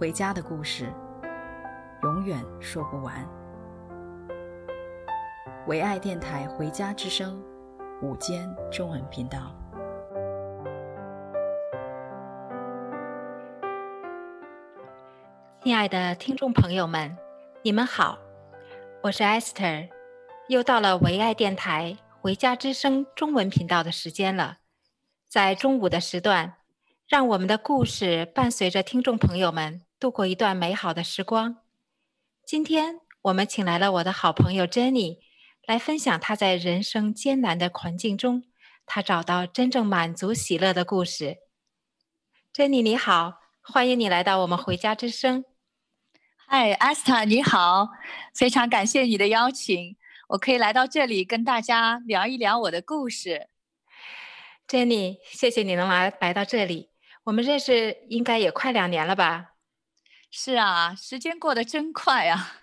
回家的故事，永远说不完。唯爱电台《回家之声》午间中文频道。亲爱的听众朋友们，你们好，我是 Esther，又到了唯爱电台回家之声中文频道的时间了。在中午的时段，让我们的故事伴随着听众朋友们度过一段美好的时光。今天我们请来了我的好朋友 Jenny，来分享她在人生艰难的环境中，她找到真正满足喜乐的故事。Jenny 你好，欢迎你来到我们回家之声。嗨，阿斯塔，你好，非常感谢你的邀请，我可以来到这里跟大家聊一聊我的故事。Jenny，谢谢你能来来到这里，我们认识应该也快两年了吧？是啊，时间过得真快啊。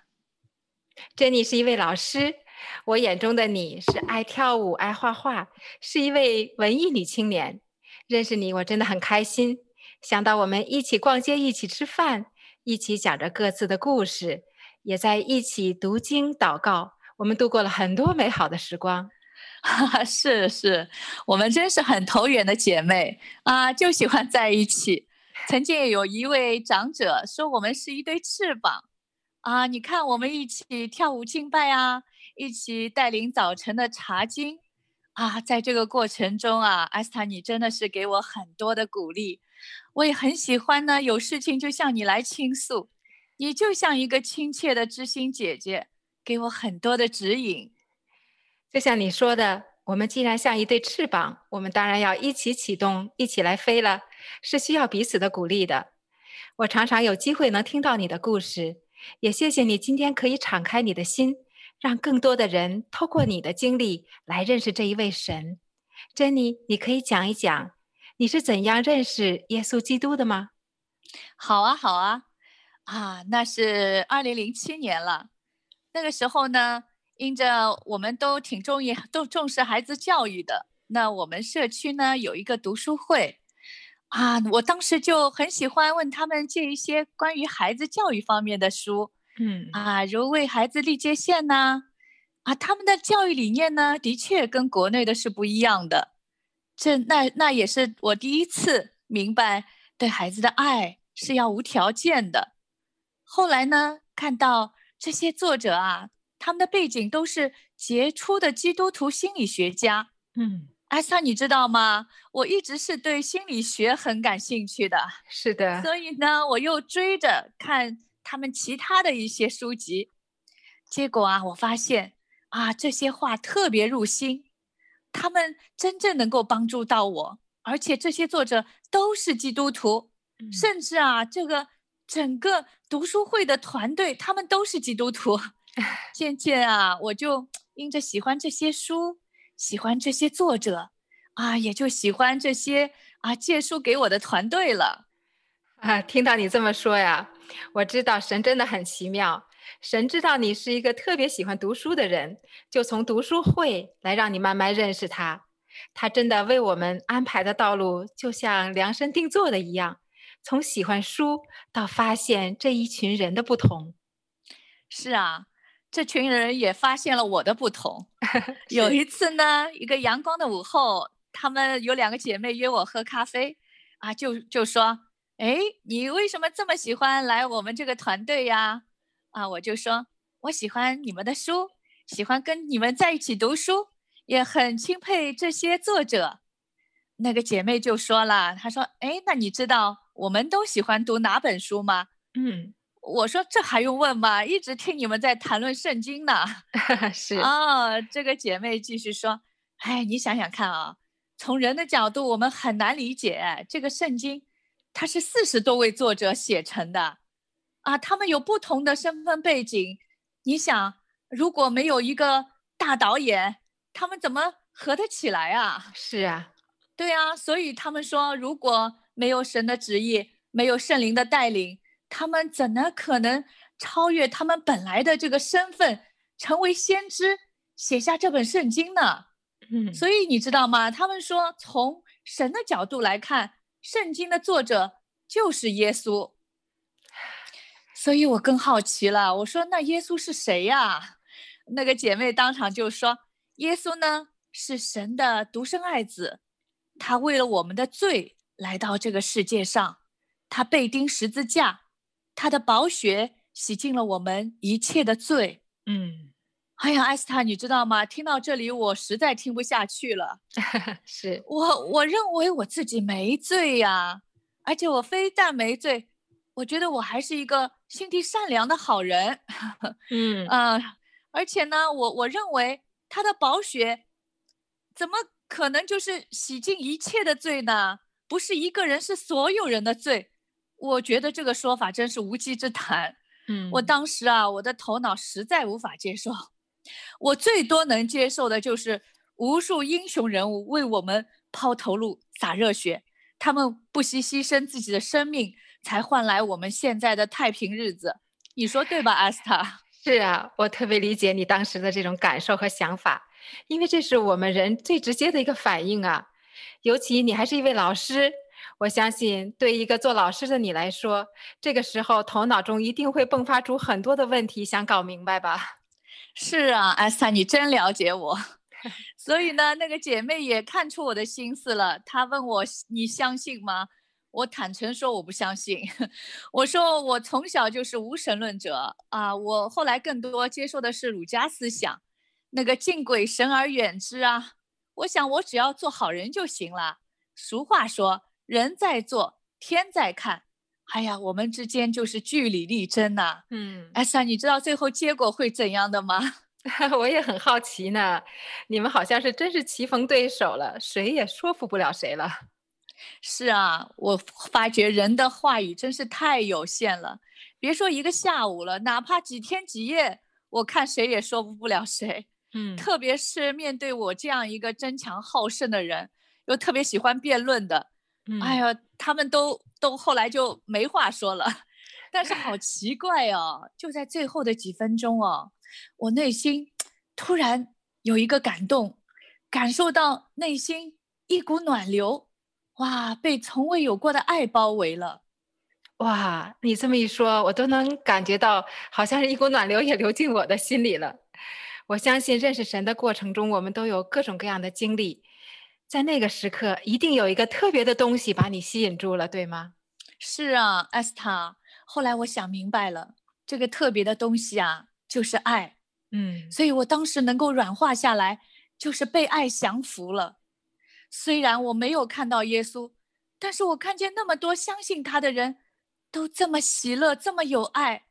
Jenny 是一位老师，我眼中的你是爱跳舞、爱画画，是一位文艺女青年。认识你，我真的很开心。想到我们一起逛街，一起吃饭。一起讲着各自的故事，也在一起读经祷告，我们度过了很多美好的时光。是是，我们真是很投缘的姐妹啊，就喜欢在一起。曾经有一位长者说，我们是一对翅膀啊，你看我们一起跳舞敬拜啊，一起带领早晨的茶经啊，在这个过程中啊，艾斯塔，你真的是给我很多的鼓励。我也很喜欢呢，有事情就向你来倾诉，你就像一个亲切的知心姐姐，给我很多的指引。就像你说的，我们既然像一对翅膀，我们当然要一起启动，一起来飞了，是需要彼此的鼓励的。我常常有机会能听到你的故事，也谢谢你今天可以敞开你的心，让更多的人透过你的经历来认识这一位神。珍妮，你可以讲一讲。你是怎样认识耶稣基督的吗？好啊，好啊，啊，那是二零零七年了。那个时候呢，因着我们都挺重意、都重视孩子教育的，那我们社区呢有一个读书会，啊，我当时就很喜欢问他们借一些关于孩子教育方面的书，嗯，啊，如为孩子立界线呐，啊，他们的教育理念呢，的确跟国内的是不一样的。这那那也是我第一次明白，对孩子的爱是要无条件的。后来呢，看到这些作者啊，他们的背景都是杰出的基督徒心理学家。嗯，艾萨，你知道吗？我一直是对心理学很感兴趣的。是的。所以呢，我又追着看他们其他的一些书籍，结果啊，我发现啊，这些话特别入心。他们真正能够帮助到我，而且这些作者都是基督徒，嗯、甚至啊，这个整个读书会的团队，他们都是基督徒。渐渐啊，我就因着喜欢这些书，喜欢这些作者，啊，也就喜欢这些啊借书给我的团队了。啊，听到你这么说呀，我知道神真的很奇妙。神知道你是一个特别喜欢读书的人，就从读书会来让你慢慢认识他。他真的为我们安排的道路，就像量身定做的一样，从喜欢书到发现这一群人的不同。是啊，这群人也发现了我的不同。有一次呢，一个阳光的午后，他们有两个姐妹约我喝咖啡，啊，就就说：“哎，你为什么这么喜欢来我们这个团队呀？”啊，我就说，我喜欢你们的书，喜欢跟你们在一起读书，也很钦佩这些作者。那个姐妹就说了，她说：“哎，那你知道我们都喜欢读哪本书吗？”嗯，我说这还用问吗？一直听你们在谈论圣经呢。是啊，这个姐妹继续说：“哎，你想想看啊，从人的角度，我们很难理解这个圣经，它是四十多位作者写成的，啊，他们有不同的身份背景。你想，如果没有一个大导演，他们怎么合得起来啊？是啊，对啊，所以他们说，如果没有神的旨意，没有圣灵的带领，他们怎么可能超越他们本来的这个身份，成为先知，写下这本圣经呢？嗯，所以你知道吗？他们说，从神的角度来看，圣经的作者就是耶稣。所以我更好奇了。我说，那耶稣是谁呀？那个姐妹当场就说，耶稣呢，是神的独生爱子，他为了我们的罪来到这个世界上，他被钉十字架，他的宝血洗净了我们一切的罪。嗯。哎呀，艾斯塔，你知道吗？听到这里，我实在听不下去了。是我，我认为我自己没罪呀，而且我非但没罪，我觉得我还是一个心地善良的好人。嗯啊、呃，而且呢，我我认为他的宝血怎么可能就是洗净一切的罪呢？不是一个人，是所有人的罪。我觉得这个说法真是无稽之谈。嗯，我当时啊，我的头脑实在无法接受。我最多能接受的就是无数英雄人物为我们抛头颅洒热血，他们不惜牺牲自己的生命，才换来我们现在的太平日子。你说对吧，阿斯塔？是啊，我特别理解你当时的这种感受和想法，因为这是我们人最直接的一个反应啊。尤其你还是一位老师，我相信对一个做老师的你来说，这个时候头脑中一定会迸发出很多的问题，想搞明白吧。是啊，艾萨，你真了解我。所以呢，那个姐妹也看出我的心思了。她问我：“你相信吗？”我坦诚说：“我不相信。”我说：“我从小就是无神论者啊。我后来更多接受的是儒家思想，那个敬鬼神而远之啊。我想我只要做好人就行了。俗话说：人在做，天在看。”哎呀，我们之间就是据理力争呐、啊。嗯，艾莎，你知道最后结果会怎样的吗？我也很好奇呢。你们好像是真是棋逢对手了，谁也说服不了谁了。是啊，我发觉人的话语真是太有限了。别说一个下午了，哪怕几天几夜，我看谁也说服不了谁。嗯，特别是面对我这样一个争强好胜的人，又特别喜欢辩论的。嗯、哎呀，他们都都后来就没话说了，但是好奇怪哦，就在最后的几分钟哦，我内心突然有一个感动，感受到内心一股暖流，哇，被从未有过的爱包围了，哇，你这么一说，我都能感觉到，好像是一股暖流也流进我的心里了。我相信认识神的过程中，我们都有各种各样的经历。在那个时刻，一定有一个特别的东西把你吸引住了，对吗？是啊，艾斯塔。后来我想明白了，这个特别的东西啊，就是爱。嗯，所以我当时能够软化下来，就是被爱降服了。虽然我没有看到耶稣，但是我看见那么多相信他的人，都这么喜乐，这么有爱。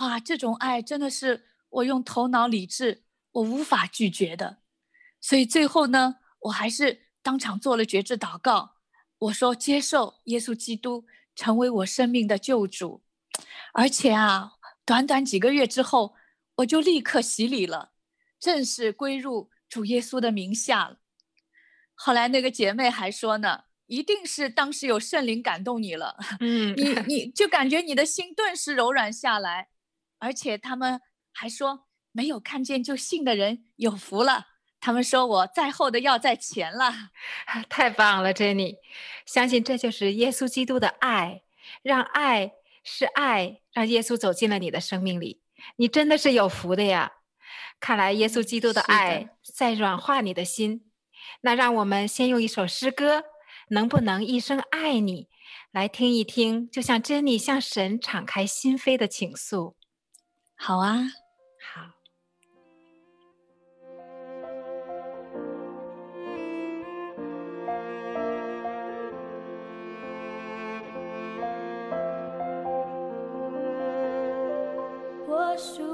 哇，这种爱真的是我用头脑理智我无法拒绝的。所以最后呢，我还是。当场做了决志祷告，我说接受耶稣基督成为我生命的救主，而且啊，短短几个月之后，我就立刻洗礼了，正式归入主耶稣的名下了。后来那个姐妹还说呢，一定是当时有圣灵感动你了，嗯，你你就感觉你的心顿时柔软下来，而且他们还说，没有看见就信的人有福了。他们说我在后的要在前了，太棒了，Jenny！相信这就是耶稣基督的爱，让爱是爱，让耶稣走进了你的生命里，你真的是有福的呀！看来耶稣基督的爱在软化你的心。那让我们先用一首诗歌，能不能一生爱你，来听一听，就像 Jenny 向神敞开心扉的倾诉。好啊。属于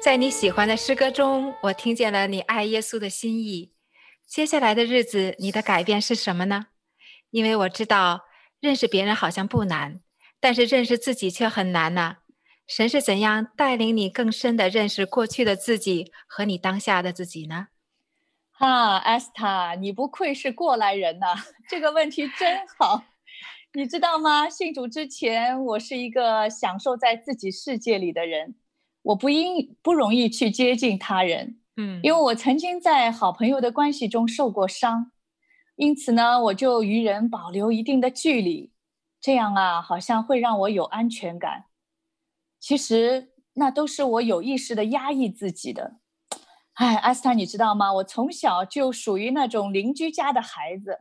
在你喜欢的诗歌中，我听见了你爱耶稣的心意。接下来的日子，你的改变是什么呢？因为我知道认识别人好像不难，但是认识自己却很难呢、啊。神是怎样带领你更深的认识过去的自己和你当下的自己呢？哈，艾斯塔，你不愧是过来人呐、这个问题真好。你知道吗？信主之前，我是一个享受在自己世界里的人，我不应不容易去接近他人。嗯，因为我曾经在好朋友的关系中受过伤，因此呢，我就与人保留一定的距离，这样啊，好像会让我有安全感。其实那都是我有意识的压抑自己的。哎，艾斯塔，你知道吗？我从小就属于那种邻居家的孩子，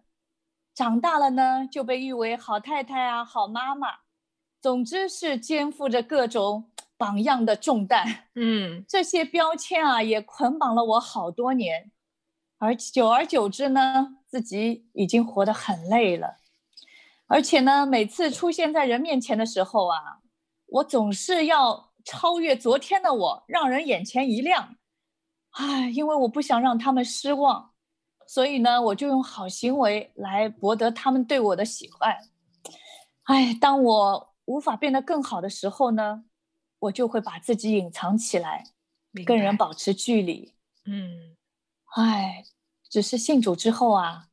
长大了呢，就被誉为好太太啊、好妈妈，总之是肩负着各种榜样的重担。嗯，这些标签啊，也捆绑了我好多年，而久而久之呢，自己已经活得很累了。而且呢，每次出现在人面前的时候啊。我总是要超越昨天的我，让人眼前一亮。唉，因为我不想让他们失望，所以呢，我就用好行为来博得他们对我的喜欢。唉，当我无法变得更好的时候呢，我就会把自己隐藏起来，跟人保持距离。嗯，哎，只是信主之后啊，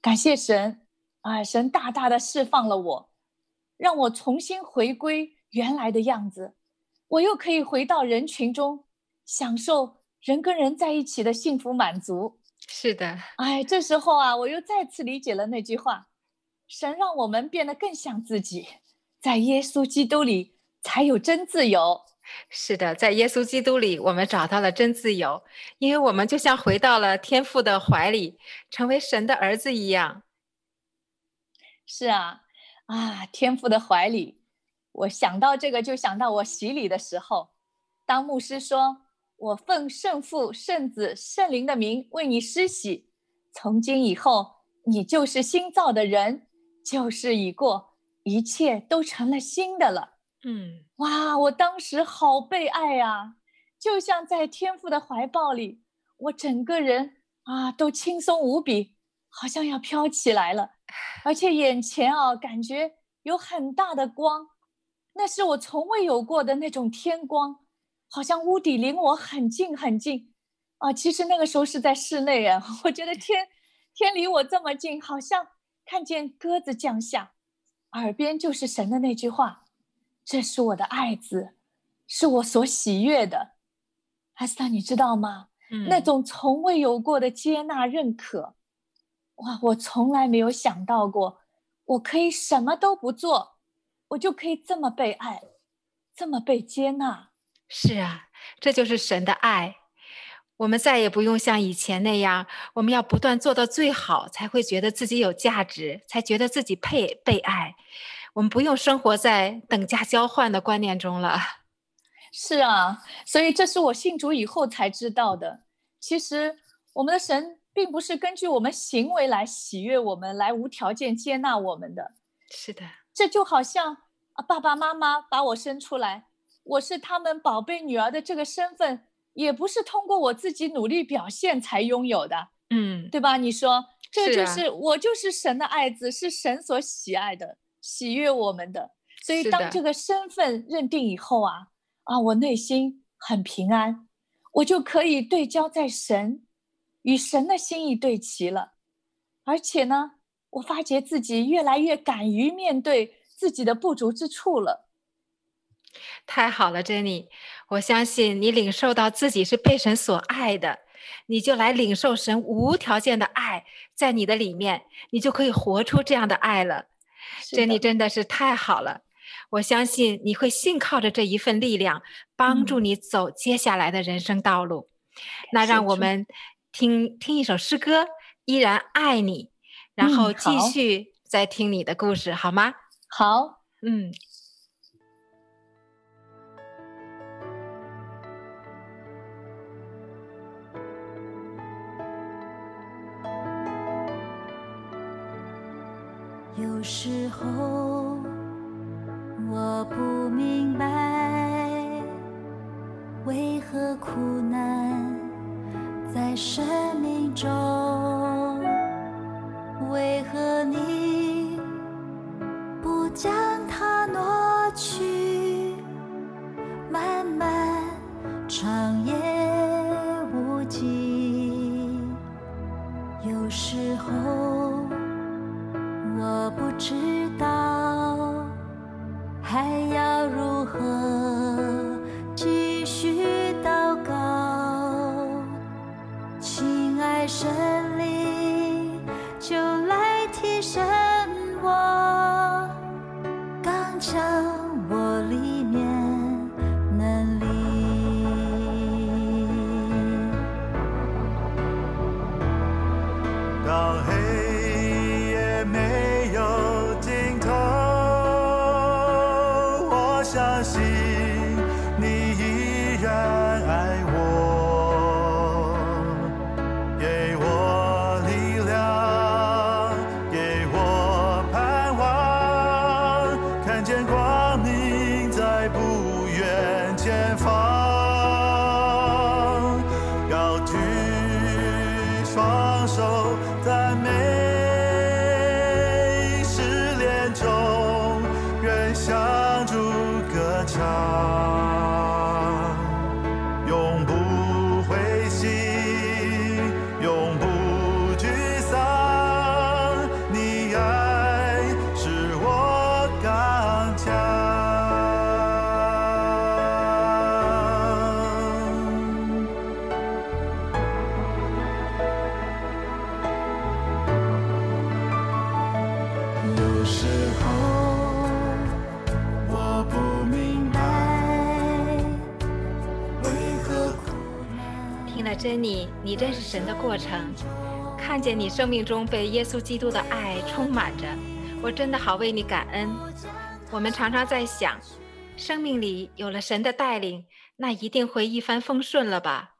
感谢神，哎，神大大的释放了我，让我重新回归。原来的样子，我又可以回到人群中，享受人跟人在一起的幸福满足。是的，哎，这时候啊，我又再次理解了那句话：神让我们变得更像自己，在耶稣基督里才有真自由。是的，在耶稣基督里，我们找到了真自由，因为我们就像回到了天父的怀里，成为神的儿子一样。是啊，啊，天父的怀里。我想到这个，就想到我洗礼的时候，当牧师说：“我奉圣父、圣子、圣灵的名为你施洗，从今以后你就是新造的人，旧事已过，一切都成了新的了。”嗯，哇，我当时好被爱啊，就像在天父的怀抱里，我整个人啊都轻松无比，好像要飘起来了，而且眼前啊感觉有很大的光。那是我从未有过的那种天光，好像屋顶离我很近很近，啊！其实那个时候是在室内啊，我觉得天天离我这么近，好像看见鸽子降下，耳边就是神的那句话：“这是我的爱子，是我所喜悦的。”艾斯塔，你知道吗？嗯，那种从未有过的接纳认可，哇！我从来没有想到过，我可以什么都不做。我就可以这么被爱，这么被接纳。是啊，这就是神的爱。我们再也不用像以前那样，我们要不断做到最好，才会觉得自己有价值，才觉得自己配被爱。我们不用生活在等价交换的观念中了。是啊，所以这是我信主以后才知道的。其实我们的神并不是根据我们行为来喜悦我们，来无条件接纳我们的。是的。这就好像啊，爸爸妈妈把我生出来，我是他们宝贝女儿的这个身份，也不是通过我自己努力表现才拥有的，嗯，对吧？你说，这就是，我就是神的爱子，是神所喜爱的，喜悦我们的。所以当这个身份认定以后啊，啊，我内心很平安，我就可以对焦在神，与神的心意对齐了，而且呢。我发觉自己越来越敢于面对自己的不足之处了。太好了，Jenny，我相信你领受到自己是被神所爱的，你就来领受神无条件的爱，在你的里面，你就可以活出这样的爱了。Jenny 真的是太好了，我相信你会信靠着这一份力量，帮助你走接下来的人生道路。嗯、那让我们听听一首诗歌，依然爱你。然后继续再听你的故事，好吗？好，嗯。有时候我不明白为何苦难在生命中，为何你不将它挪去，漫漫长夜无尽。有时候。不知道还要如何。神的过程，看见你生命中被耶稣基督的爱充满着，我真的好为你感恩。我们常常在想，生命里有了神的带领，那一定会一帆风顺了吧？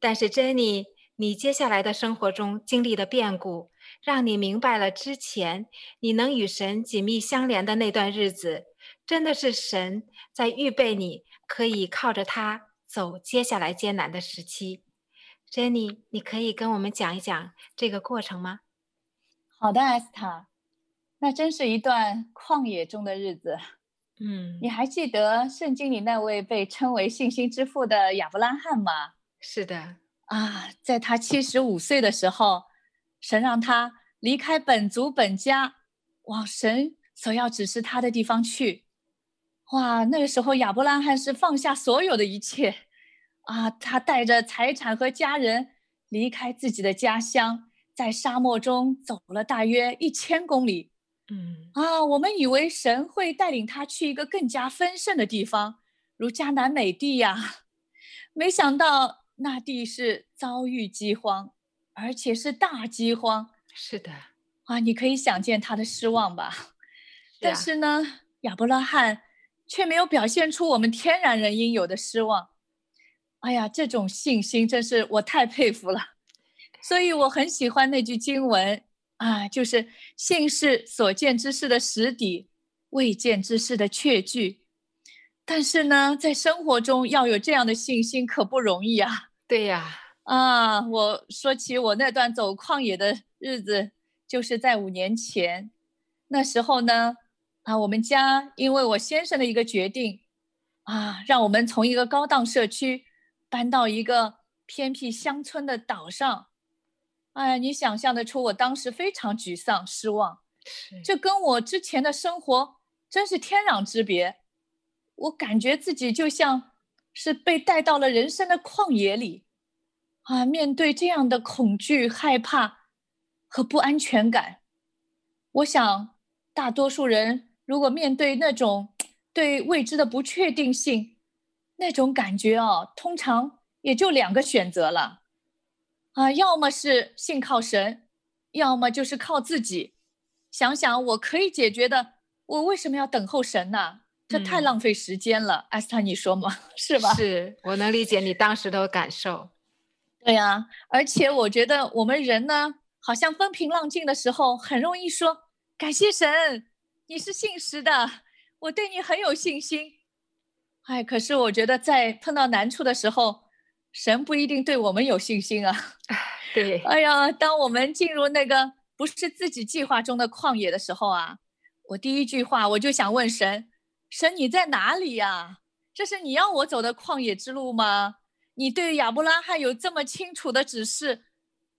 但是珍妮，你接下来的生活中经历的变故，让你明白了之前你能与神紧密相连的那段日子，真的是神在预备你，可以靠着他走接下来艰难的时期。Jenny，你可以跟我们讲一讲这个过程吗？好的，艾斯塔，那真是一段旷野中的日子。嗯，你还记得圣经里那位被称为信心之父的亚伯拉罕吗？是的，啊，在他七十五岁的时候，神让他离开本族本家，往神所要指示他的地方去。哇，那个时候亚伯拉罕是放下所有的一切。啊，他带着财产和家人离开自己的家乡，在沙漠中走了大约一千公里。嗯，啊，我们以为神会带领他去一个更加丰盛的地方，如迦南美地呀，没想到那地是遭遇饥荒，而且是大饥荒。是的，啊，你可以想见他的失望吧？是啊。但是呢，亚伯拉罕却没有表现出我们天然人应有的失望。哎呀，这种信心真是我太佩服了，所以我很喜欢那句经文啊，就是“信是所见之事的实底，未见之事的确据”。但是呢，在生活中要有这样的信心可不容易啊。对呀，啊，我说起我那段走旷野的日子，就是在五年前，那时候呢，啊，我们家因为我先生的一个决定，啊，让我们从一个高档社区。搬到一个偏僻乡村的岛上，哎，你想象得出我当时非常沮丧、失望，这跟我之前的生活真是天壤之别。我感觉自己就像是被带到了人生的旷野里，啊，面对这样的恐惧、害怕和不安全感，我想大多数人如果面对那种对未知的不确定性，那种感觉哦，通常也就两个选择了，啊，要么是信靠神，要么就是靠自己。想想我可以解决的，我为什么要等候神呢？这太浪费时间了。艾斯塔，你说吗？是吧？是，我能理解你当时的感受。对呀，而且我觉得我们人呢，好像风平浪静的时候，很容易说感谢神，你是信实的，我对你很有信心。哎，可是我觉得在碰到难处的时候，神不一定对我们有信心啊。对，哎呀，当我们进入那个不是自己计划中的旷野的时候啊，我第一句话我就想问神：神你在哪里呀？这是你要我走的旷野之路吗？你对亚伯拉罕有这么清楚的指示，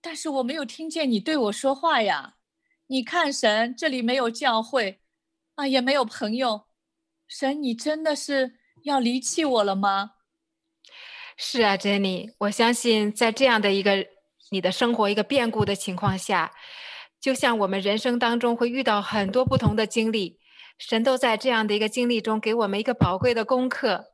但是我没有听见你对我说话呀。你看，神这里没有教会啊，也没有朋友，神你真的是。要离弃我了吗？是啊，Jenny，我相信在这样的一个你的生活一个变故的情况下，就像我们人生当中会遇到很多不同的经历，神都在这样的一个经历中给我们一个宝贵的功课。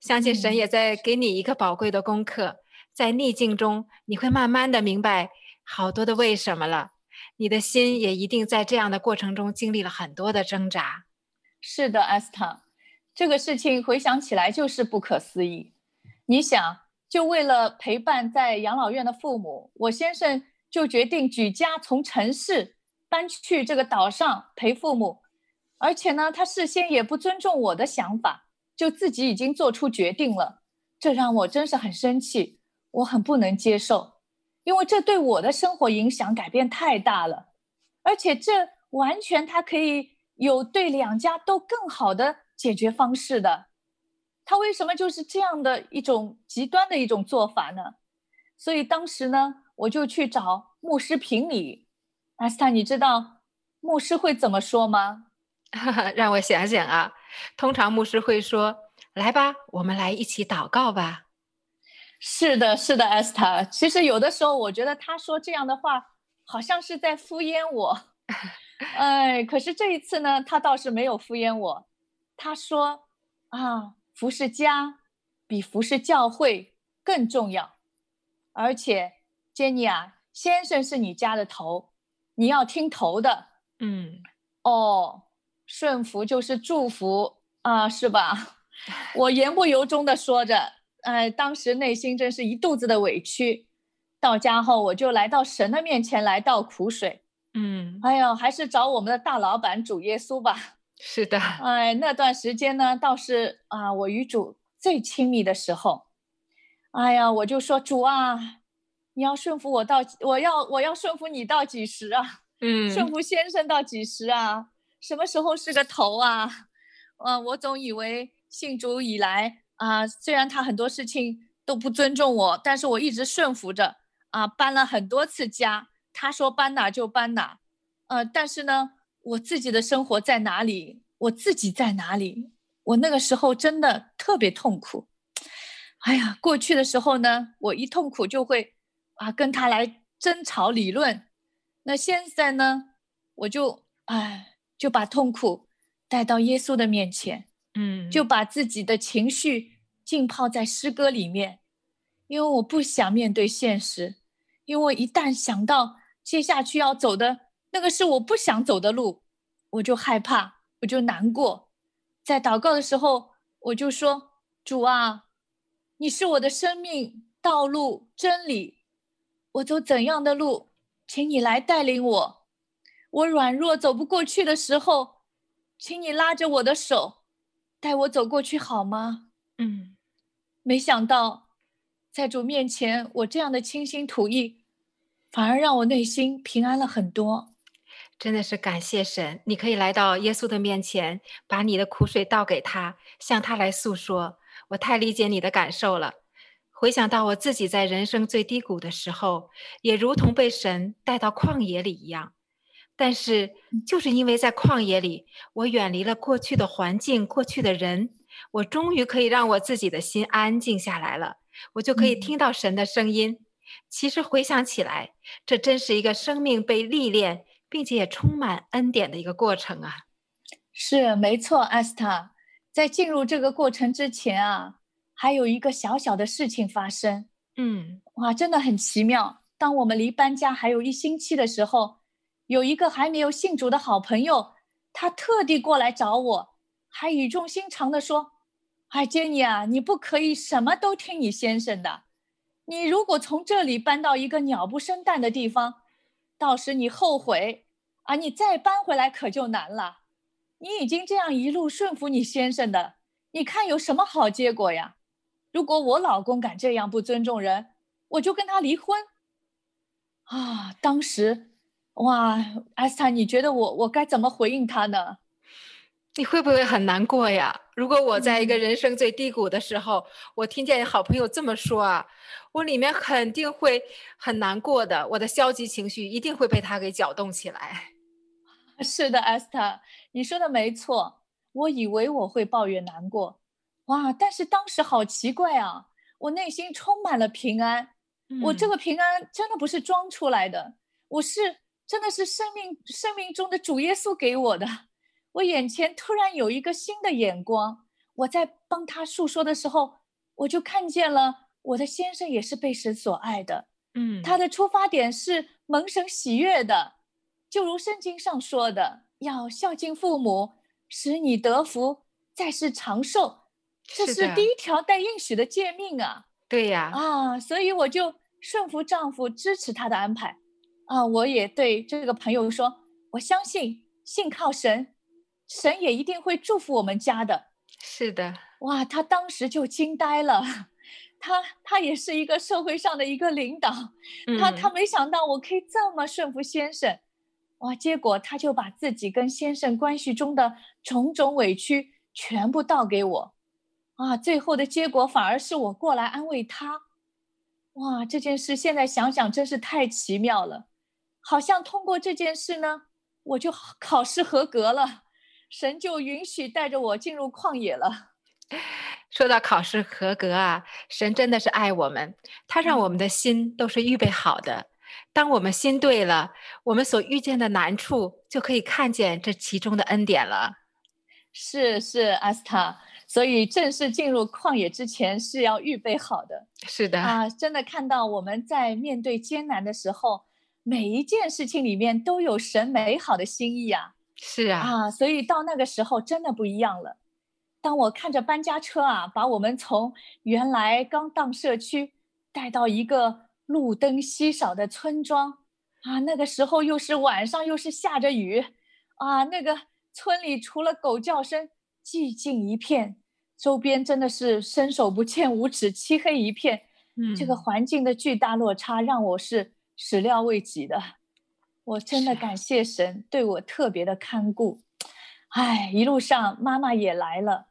相信神也在给你一个宝贵的功课，嗯、在逆境中你会慢慢的明白好多的为什么了，你的心也一定在这样的过程中经历了很多的挣扎。是的，艾斯塔。这个事情回想起来就是不可思议。你想，就为了陪伴在养老院的父母，我先生就决定举家从城市搬去这个岛上陪父母，而且呢，他事先也不尊重我的想法，就自己已经做出决定了，这让我真是很生气，我很不能接受，因为这对我的生活影响改变太大了，而且这完全他可以有对两家都更好的解决方式的。他为什么就是这样的一种极端的一种做法呢？所以当时呢，我就去找牧师评理。阿斯塔，你知道牧师会怎么说吗？让我想想啊，通常牧师会说：“来吧，我们来一起祷告吧。”是的，是的，艾斯塔。其实有的时候，我觉得他说这样的话，好像是在敷衍我。哎，可是这一次呢，他倒是没有敷衍我。他说：“啊。”服侍家比服侍教会更重要，而且，Jenny 啊，先生是你家的头，你要听头的。嗯，哦，顺服就是祝福啊，是吧？我言不由衷的说着，哎，当时内心真是一肚子的委屈。到家后，我就来到神的面前来倒苦水。嗯，哎呦，还是找我们的大老板主耶稣吧。是的，哎，那段时间呢，倒是啊，我与主最亲密的时候。哎呀，我就说主啊，你要顺服我到，我要我要顺服你到几时啊？嗯，顺服先生到几时啊？什么时候是个头啊？嗯、啊，我总以为信主以来啊，虽然他很多事情都不尊重我，但是我一直顺服着啊，搬了很多次家，他说搬哪就搬哪。呃、啊，但是呢。我自己的生活在哪里？我自己在哪里？我那个时候真的特别痛苦。哎呀，过去的时候呢，我一痛苦就会啊跟他来争吵理论。那现在呢，我就哎就把痛苦带到耶稣的面前，嗯，就把自己的情绪浸泡在诗歌里面，因为我不想面对现实，因为一旦想到接下去要走的。那个是我不想走的路，我就害怕，我就难过。在祷告的时候，我就说：“主啊，你是我的生命、道路、真理，我走怎样的路，请你来带领我。我软弱走不过去的时候，请你拉着我的手，带我走过去好吗？”嗯，没想到，在主面前，我这样的倾心吐意，反而让我内心平安了很多。真的是感谢神，你可以来到耶稣的面前，把你的苦水倒给他，向他来诉说。我太理解你的感受了。回想到我自己在人生最低谷的时候，也如同被神带到旷野里一样。但是，就是因为在旷野里，我远离了过去的环境、过去的人，我终于可以让我自己的心安静下来了。我就可以听到神的声音。嗯、其实回想起来，这真是一个生命被历练。并且也充满恩典的一个过程啊，是没错，艾斯塔。在进入这个过程之前啊，还有一个小小的事情发生。嗯，哇，真的很奇妙。当我们离搬家还有一星期的时候，有一个还没有信主的好朋友，他特地过来找我，还语重心长地说：“哎，杰尼啊，你不可以什么都听你先生的。你如果从这里搬到一个鸟不生蛋的地方。”到时你后悔，啊，你再搬回来可就难了。你已经这样一路顺服你先生的，你看有什么好结果呀？如果我老公敢这样不尊重人，我就跟他离婚。啊，当时，哇，艾斯坦，你觉得我我该怎么回应他呢？你会不会很难过呀？如果我在一个人生最低谷的时候，嗯、我听见好朋友这么说啊，我里面肯定会很难过的。我的消极情绪一定会被他给搅动起来。是的，Esther，你说的没错。我以为我会抱怨难过，哇！但是当时好奇怪啊，我内心充满了平安。嗯、我这个平安真的不是装出来的，我是真的是生命生命中的主耶稣给我的。我眼前突然有一个新的眼光，我在帮他诉说的时候，我就看见了我的先生也是被神所爱的，嗯，他的出发点是蒙神喜悦的，就如圣经上说的，要孝敬父母，使你得福，在世长寿，这是是第一条带应许的诫命啊。对呀，啊，所以我就顺服丈夫，支持他的安排。啊，我也对这个朋友说，我相信，信靠神，神也一定会祝福我们家的。是的，哇，他当时就惊呆了。他他也是一个社会上的一个领导，他他没想到我可以这么顺服先生，哇！结果他就把自己跟先生关系中的种种委屈全部倒给我，啊！最后的结果反而是我过来安慰他，哇！这件事现在想想真是太奇妙了，好像通过这件事呢，我就考试合格了，神就允许带着我进入旷野了。说到考试合格啊，神真的是爱我们，他让我们的心都是预备好的。当我们心对了，我们所遇见的难处就可以看见这其中的恩典了。是是，阿斯塔，所以正式进入旷野之前是要预备好的。是的啊，真的看到我们在面对艰难的时候，每一件事情里面都有神美好的心意啊。是啊，啊，所以到那个时候真的不一样了。当我看着搬家车啊，把我们从原来刚当社区带到一个路灯稀少的村庄啊，那个时候又是晚上，又是下着雨啊，那个村里除了狗叫声，寂静一片，周边真的是伸手不见五指，漆黑一片。嗯，这个环境的巨大落差让我是始料未及的。我真的感谢神对我特别的看顾。哎，一路上妈妈也来了。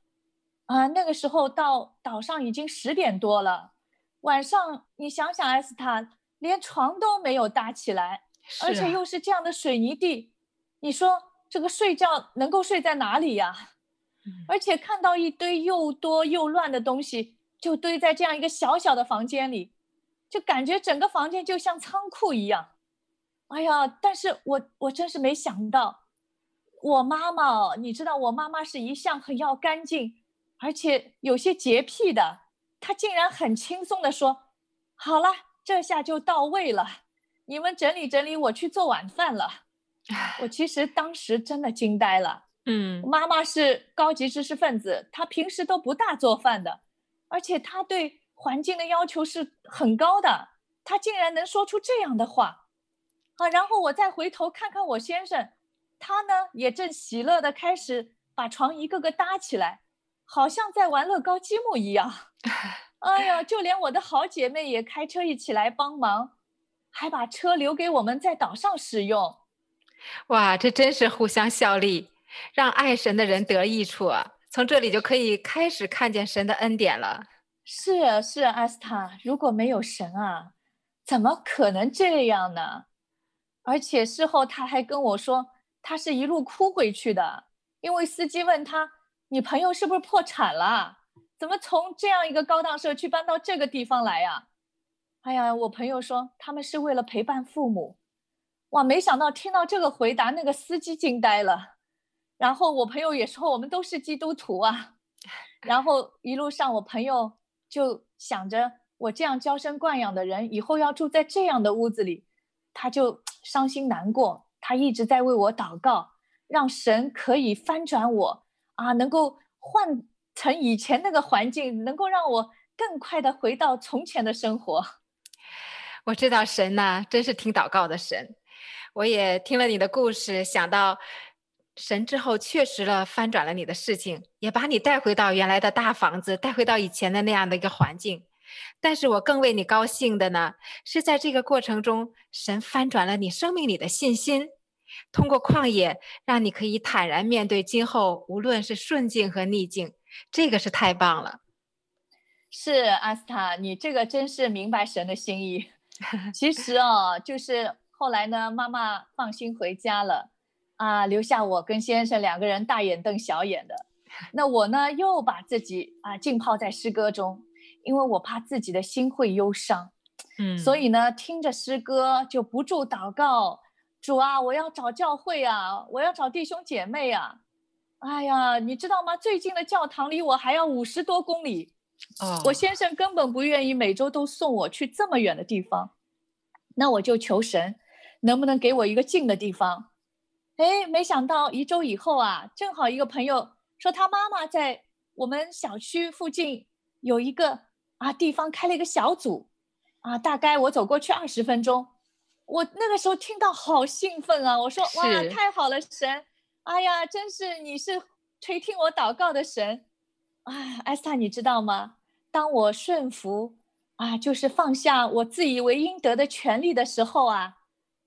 啊，那个时候到岛上已经十点多了，晚上你想想，艾斯塔连床都没有搭起来，啊、而且又是这样的水泥地，你说这个睡觉能够睡在哪里呀？嗯、而且看到一堆又多又乱的东西，就堆在这样一个小小的房间里，就感觉整个房间就像仓库一样。哎呀，但是我我真是没想到，我妈妈，你知道我妈妈是一向很要干净。而且有些洁癖的，她竟然很轻松的说：“好了，这下就到位了，你们整理整理，我去做晚饭了。”我其实当时真的惊呆了。嗯，妈妈是高级知识分子，她平时都不大做饭的，而且她对环境的要求是很高的，她竟然能说出这样的话啊！然后我再回头看看我先生，他呢也正喜乐的开始把床一个个搭起来。好像在玩乐高积木一样，哎呀，就连我的好姐妹也开车一起来帮忙，还把车留给我们在岛上使用。哇，这真是互相效力，让爱神的人得益处啊！从这里就可以开始看见神的恩典了。是啊，是啊，阿斯塔，如果没有神啊，怎么可能这样呢？而且事后他还跟我说，他是一路哭回去的，因为司机问他。你朋友是不是破产了？怎么从这样一个高档社区搬到这个地方来呀？哎呀，我朋友说他们是为了陪伴父母。哇，没想到听到这个回答，那个司机惊呆了。然后我朋友也说我们都是基督徒啊。然后一路上我朋友就想着，我这样娇生惯养的人，以后要住在这样的屋子里，他就伤心难过。他一直在为我祷告，让神可以翻转我。啊，能够换成以前那个环境，能够让我更快的回到从前的生活。我知道神呐，真是听祷告的神。我也听了你的故事，想到神之后确实了翻转了你的事情，也把你带回到原来的大房子，带回到以前的那样的一个环境。但是我更为你高兴的呢，是在这个过程中，神翻转了你生命里的信心。通过旷野，让你可以坦然面对今后，无论是顺境和逆境，这个是太棒了。是阿斯塔，你这个真是明白神的心意。其实哦，就是后来呢，妈妈放心回家了，啊，留下我跟先生两个人大眼瞪小眼的。那我呢，又把自己啊浸泡在诗歌中，因为我怕自己的心会忧伤。嗯，所以呢，听着诗歌就不住祷告。主啊，我要找教会啊，我要找弟兄姐妹啊！哎呀，你知道吗？最近的教堂离我还要五十多公里，哦，我先生根本不愿意每周都送我去这么远的地方。那我就求神，能不能给我一个近的地方？哎，没想到一周以后啊，正好一个朋友说他妈妈在我们小区附近有一个啊地方开了一个小组，啊，大概我走过去二十分钟，我那个时候听到好兴奋啊！我说哇，太好了，神，哎呀，真是你是垂听我祷告的神，啊，艾斯塔，你知道吗？当我顺服啊，就是放下我自以为应得的权利的时候啊，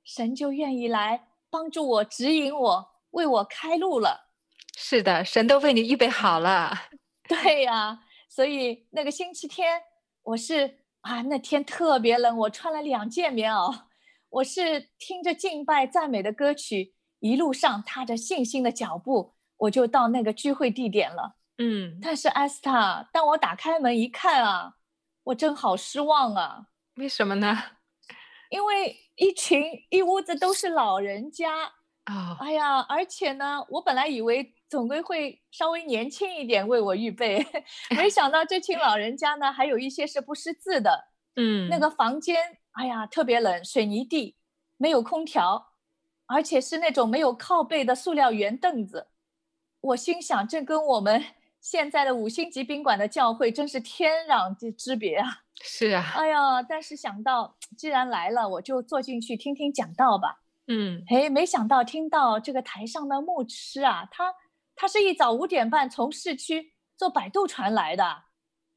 神就愿意来帮助我、指引我、为我开路了。是的，神都为你预备好了。对呀、啊，所以那个星期天，我是啊，那天特别冷，我穿了两件棉袄，我是听着敬拜赞美的歌曲，一路上踏着信心的脚步，我就到那个聚会地点了。嗯，但是艾斯塔，当我打开门一看啊，我真好失望啊！为什么呢？因为一群一屋子都是老人家啊！Oh. 哎呀，而且呢，我本来以为。总归会稍微年轻一点为我预备，没 想到这群老人家呢，还有一些是不识字的。嗯，那个房间，哎呀，特别冷，水泥地，没有空调，而且是那种没有靠背的塑料圆凳子。我心想，这跟我们 现在的五星级宾馆的教会真是天壤之别啊！是啊，哎呀，但是想到既然来了，我就坐进去听听讲道吧。嗯，哎，没想到听到这个台上的牧师啊，他。他是一早五点半从市区坐摆渡船来的，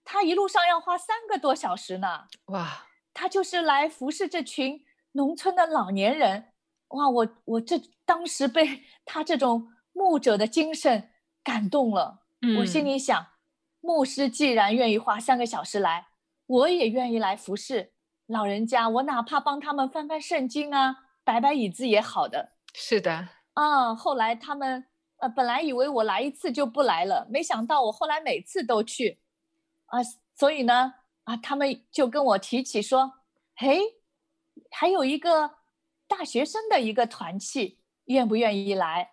他一路上要花三个多小时呢。哇，他就是来服侍这群农村的老年人。哇，我我这当时被 他这种牧者的精神感动了。嗯，我心里想，牧师既然愿意花三个小时来，我也愿意来服侍老人家。我哪怕帮他们翻翻圣经啊，摆摆椅子也好的。是的。啊，后来他们。呃，本来以为我来一次就不来了，没想到我后来每次都去，啊，所以呢，啊，他们就跟我提起说，嘿，还有一个大学生的一个团契，愿不愿意来？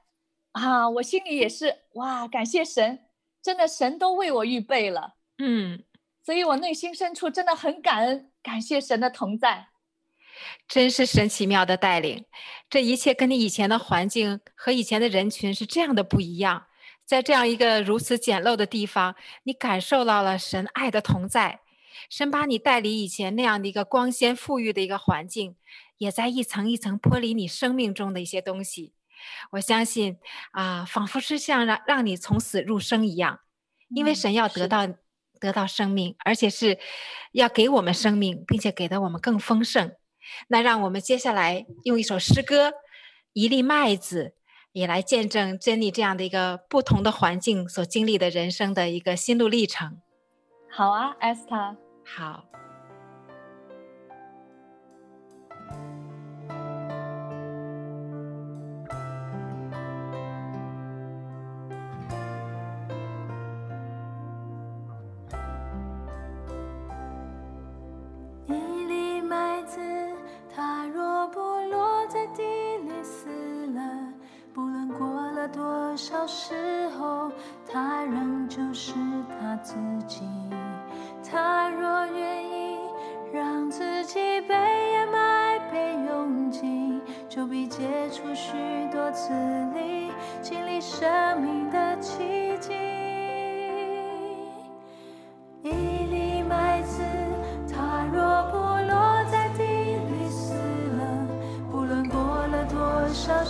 啊，我心里也是哇，感谢神，真的神都为我预备了，嗯，所以我内心深处真的很感恩，感谢神的同在。真是神奇妙的带领，这一切跟你以前的环境和以前的人群是这样的不一样。在这样一个如此简陋的地方，你感受到了神爱的同在。神把你带离以前那样的一个光鲜富裕的一个环境，也在一层一层剥离你生命中的一些东西。我相信啊，仿佛是像让让你从死入生一样，因为神要得到、嗯、得到生命，而且是要给我们生命，并且给的我们更丰盛。那让我们接下来用一首诗歌《一粒麦子》，也来见证珍妮这样的一个不同的环境所经历的人生的一个心路历程。好啊，Esther。好。地里死了，不论过了多少时候，他仍旧是他自己。他若愿意让自己被掩埋、被拥挤，就必结出许多子粒，经历生命的奇迹。多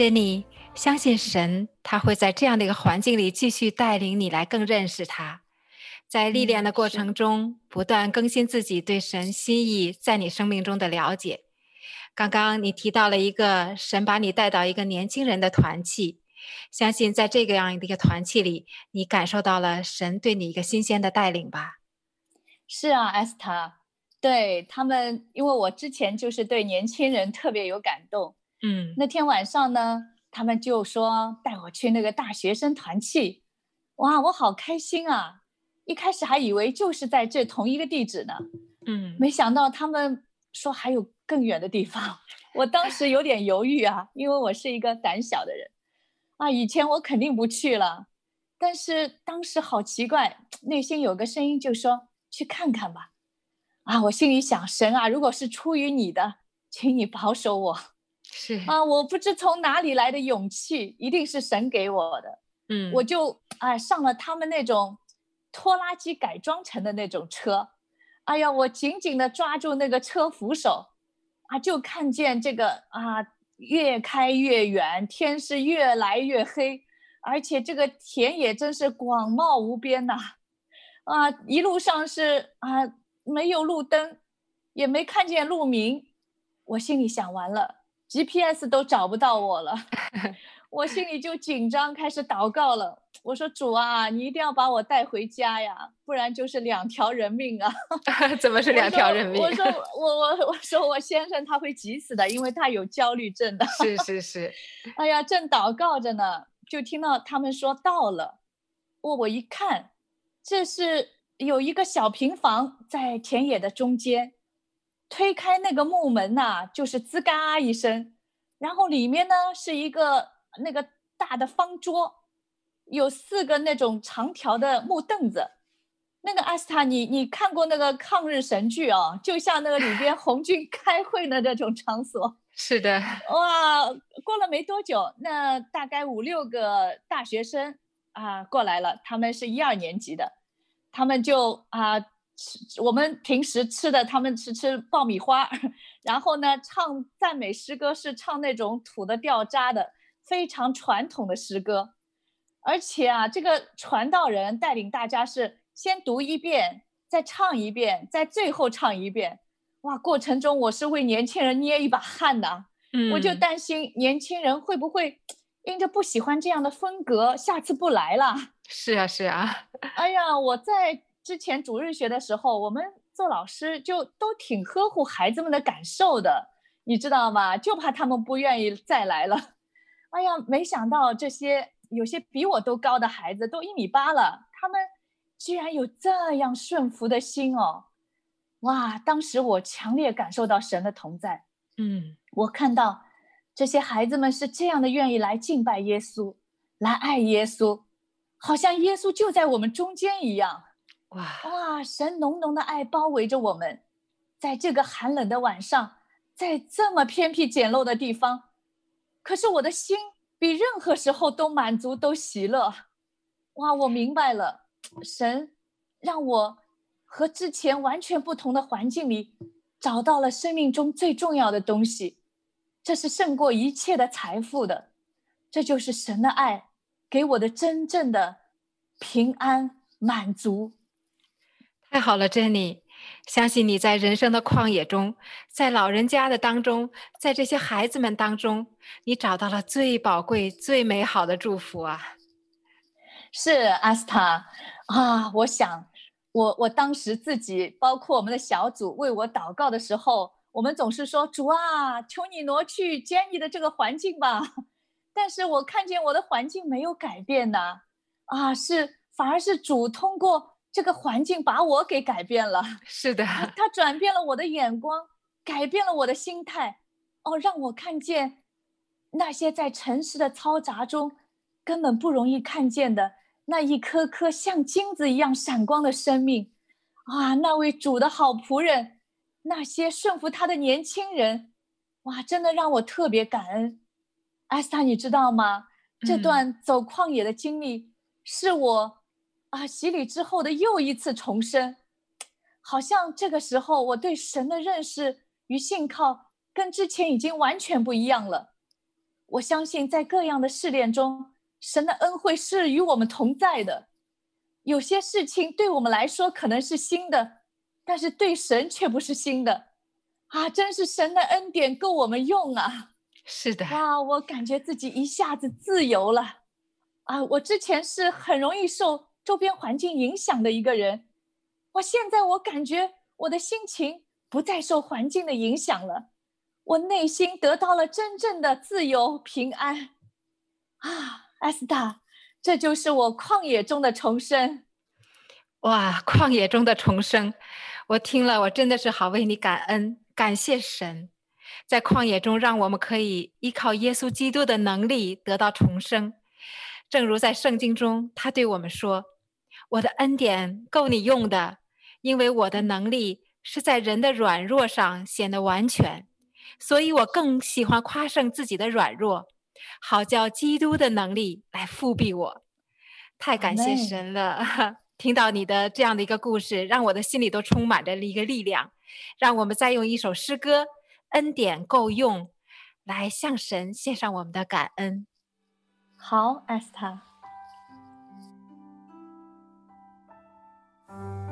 珍妮相信神，他会在这样的一个环境里继续带领你来更认识他，在历练的过程中不断更新自己对神心意在你生命中的了解。刚刚你提到了一个神把你带到一个年轻人的团契，相信在这个样的一个团契里，你感受到了神对你一个新鲜的带领吧？是啊，Esther，对他们，因为我之前就是对年轻人特别有感动。嗯，那天晚上呢，他们就说带我去那个大学生团契，哇，我好开心啊！一开始还以为就是在这同一个地址呢，嗯，没想到他们说还有更远的地方，我当时有点犹豫啊，因为我是一个胆小的人，啊，以前我肯定不去了，但是当时好奇怪，内心有个声音就说去看看吧，啊，我心里想，神啊，如果是出于你的，请你保守我。是啊，我不知从哪里来的勇气，一定是神给我的。嗯，我就啊上了他们那种拖拉机改装成的那种车，哎呀，我紧紧的抓住那个车扶手，啊，就看见这个啊越开越远，天是越来越黑，而且这个田野真是广袤无边呐，啊，一路上是啊没有路灯，也没看见路名，我心里想完了。GPS 都找不到我了，我心里就紧张，开始祷告了。我说：“主啊，你一定要把我带回家呀，不然就是两条人命啊！” 怎么是两条人命？我说：“我说我我我说我先生他会急死的，因为他有焦虑症的。”是是是。哎呀，正祷告着呢，就听到他们说到了。我我一看，这是有一个小平房在田野的中间。推开那个木门呐、啊，就是吱嘎一声，然后里面呢是一个那个大的方桌，有四个那种长条的木凳子。那个阿斯塔，你你看过那个抗日神剧啊？就像那个里边红军 开会的那种场所。是的。哇，过了没多久，那大概五六个大学生啊过来了，他们是一二年级的，他们就啊。我们平时吃的，他们是吃爆米花，然后呢，唱赞美诗歌是唱那种土的掉渣的，非常传统的诗歌，而且啊，这个传道人带领大家是先读一遍，再唱一遍，再最后唱一遍，哇，过程中我是为年轻人捏一把汗呐，嗯，我就担心年轻人会不会因着不喜欢这样的风格，下次不来了。是啊，是啊，哎呀，我在。之前主日学的时候，我们做老师就都挺呵护孩子们的感受的，你知道吗？就怕他们不愿意再来了。哎呀，没想到这些有些比我都高的孩子都一米八了，他们居然有这样顺服的心哦！哇，当时我强烈感受到神的同在。嗯，我看到这些孩子们是这样的愿意来敬拜耶稣，来爱耶稣，好像耶稣就在我们中间一样。哇哇！神浓浓的爱包围着我们，在这个寒冷的晚上，在这么偏僻简陋的地方，可是我的心比任何时候都满足，都喜乐。哇！我明白了，神让我和之前完全不同的环境里，找到了生命中最重要的东西，这是胜过一切的财富的，这就是神的爱给我的真正的平安满足。太好了，珍妮，相信你在人生的旷野中，在老人家的当中，在这些孩子们当中，你找到了最宝贵、最美好的祝福啊！是阿斯塔啊，我想，我我当时自己，包括我们的小组为我祷告的时候，我们总是说：“主啊，求你挪去坚毅的这个环境吧。”但是我看见我的环境没有改变呐。啊，是反而是主通过这个环境把我给改变了。是的，它转变了我的眼光，改变了我的心态，哦，让我看见那些在城市的嘈杂中根本不容易看见的那一颗颗像金子一样闪光的生命。啊，那位主的好仆人，那些顺服他的年轻人，哇，真的让我特别感恩。艾斯塔，你知道吗？这段走旷野的经历，是我啊洗礼之后的又一次重生。好像这个时候，我对神的认识与信靠跟之前已经完全不一样了。我相信，在各样的试炼中，神的恩惠是与我们同在的。有些事情对我们来说可能是新的，但是对神却不是新的，啊，真是神的恩典够我们用啊！是的，哇，我感觉自己一下子自由了，啊，我之前是很容易受周边环境影响的一个人，我现在我感觉我的心情不再受环境的影响了，我内心得到了真正的自由平安，啊，艾斯塔。这就是我旷野中的重生，哇！旷野中的重生，我听了，我真的是好为你感恩，感谢神，在旷野中让我们可以依靠耶稣基督的能力得到重生。正如在圣经中，他对我们说：“我的恩典够你用的，因为我的能力是在人的软弱上显得完全，所以我更喜欢夸胜自己的软弱。”好叫基督的能力来复辟我，太感谢神了！听到你的这样的一个故事，让我的心里都充满着一个力量。让我们再用一首诗歌《恩典够用》来向神献上我们的感恩。好，艾斯塔。Bye.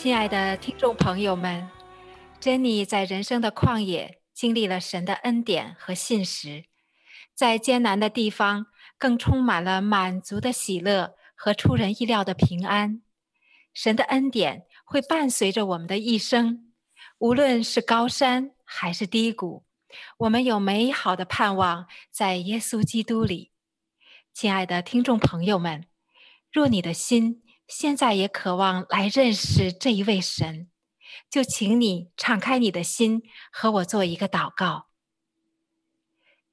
亲爱的听众朋友们，珍妮在人生的旷野经历了神的恩典和信实，在艰难的地方更充满了满足的喜乐和出人意料的平安。神的恩典会伴随着我们的一生，无论是高山还是低谷，我们有美好的盼望在耶稣基督里。亲爱的听众朋友们，若你的心，现在也渴望来认识这一位神，就请你敞开你的心，和我做一个祷告。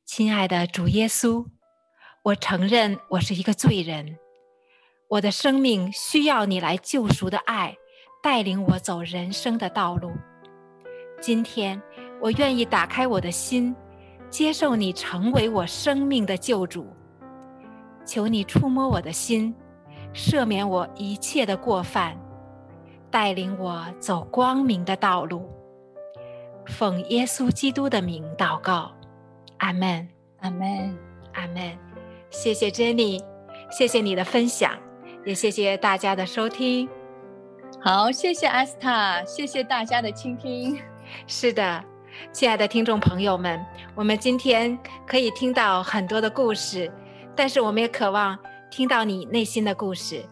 亲爱的主耶稣，我承认我是一个罪人，我的生命需要你来救赎的爱，带领我走人生的道路。今天，我愿意打开我的心，接受你成为我生命的救主。求你触摸我的心。赦免我一切的过犯，带领我走光明的道路。奉耶稣基督的名祷告，阿门，阿门，阿门。谢谢 Jenny，谢谢你的分享，也谢谢大家的收听。好，谢谢 Esther，谢谢大家的倾听。是的，亲爱的听众朋友们，我们今天可以听到很多的故事，但是我们也渴望。听到你内心的故事，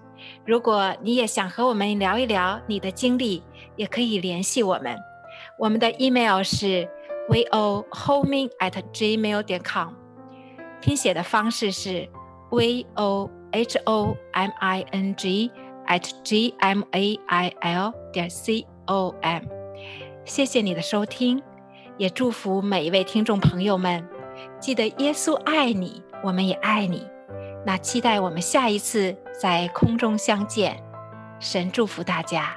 如果你也想和我们聊一聊你的经历，也可以联系我们。我们的 email 是 vohoming at gmail 点 com，拼写的方式是 v o h o m i n g at g m a i l 点 c o m。谢谢你的收听，也祝福每一位听众朋友们。记得耶稣爱你，我们也爱你。那期待我们下一次在空中相见，神祝福大家，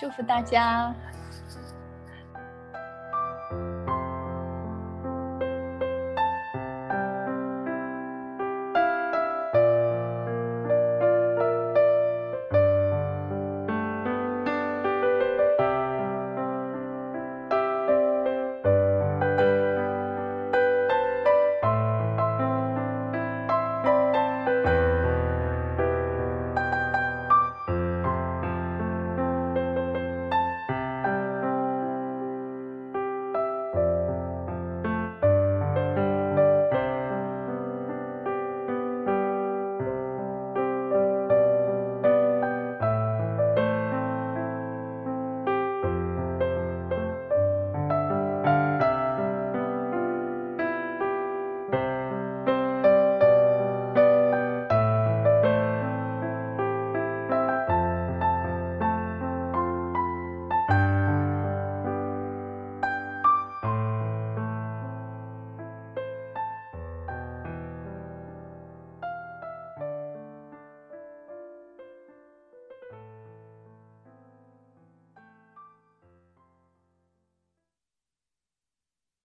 祝福大家。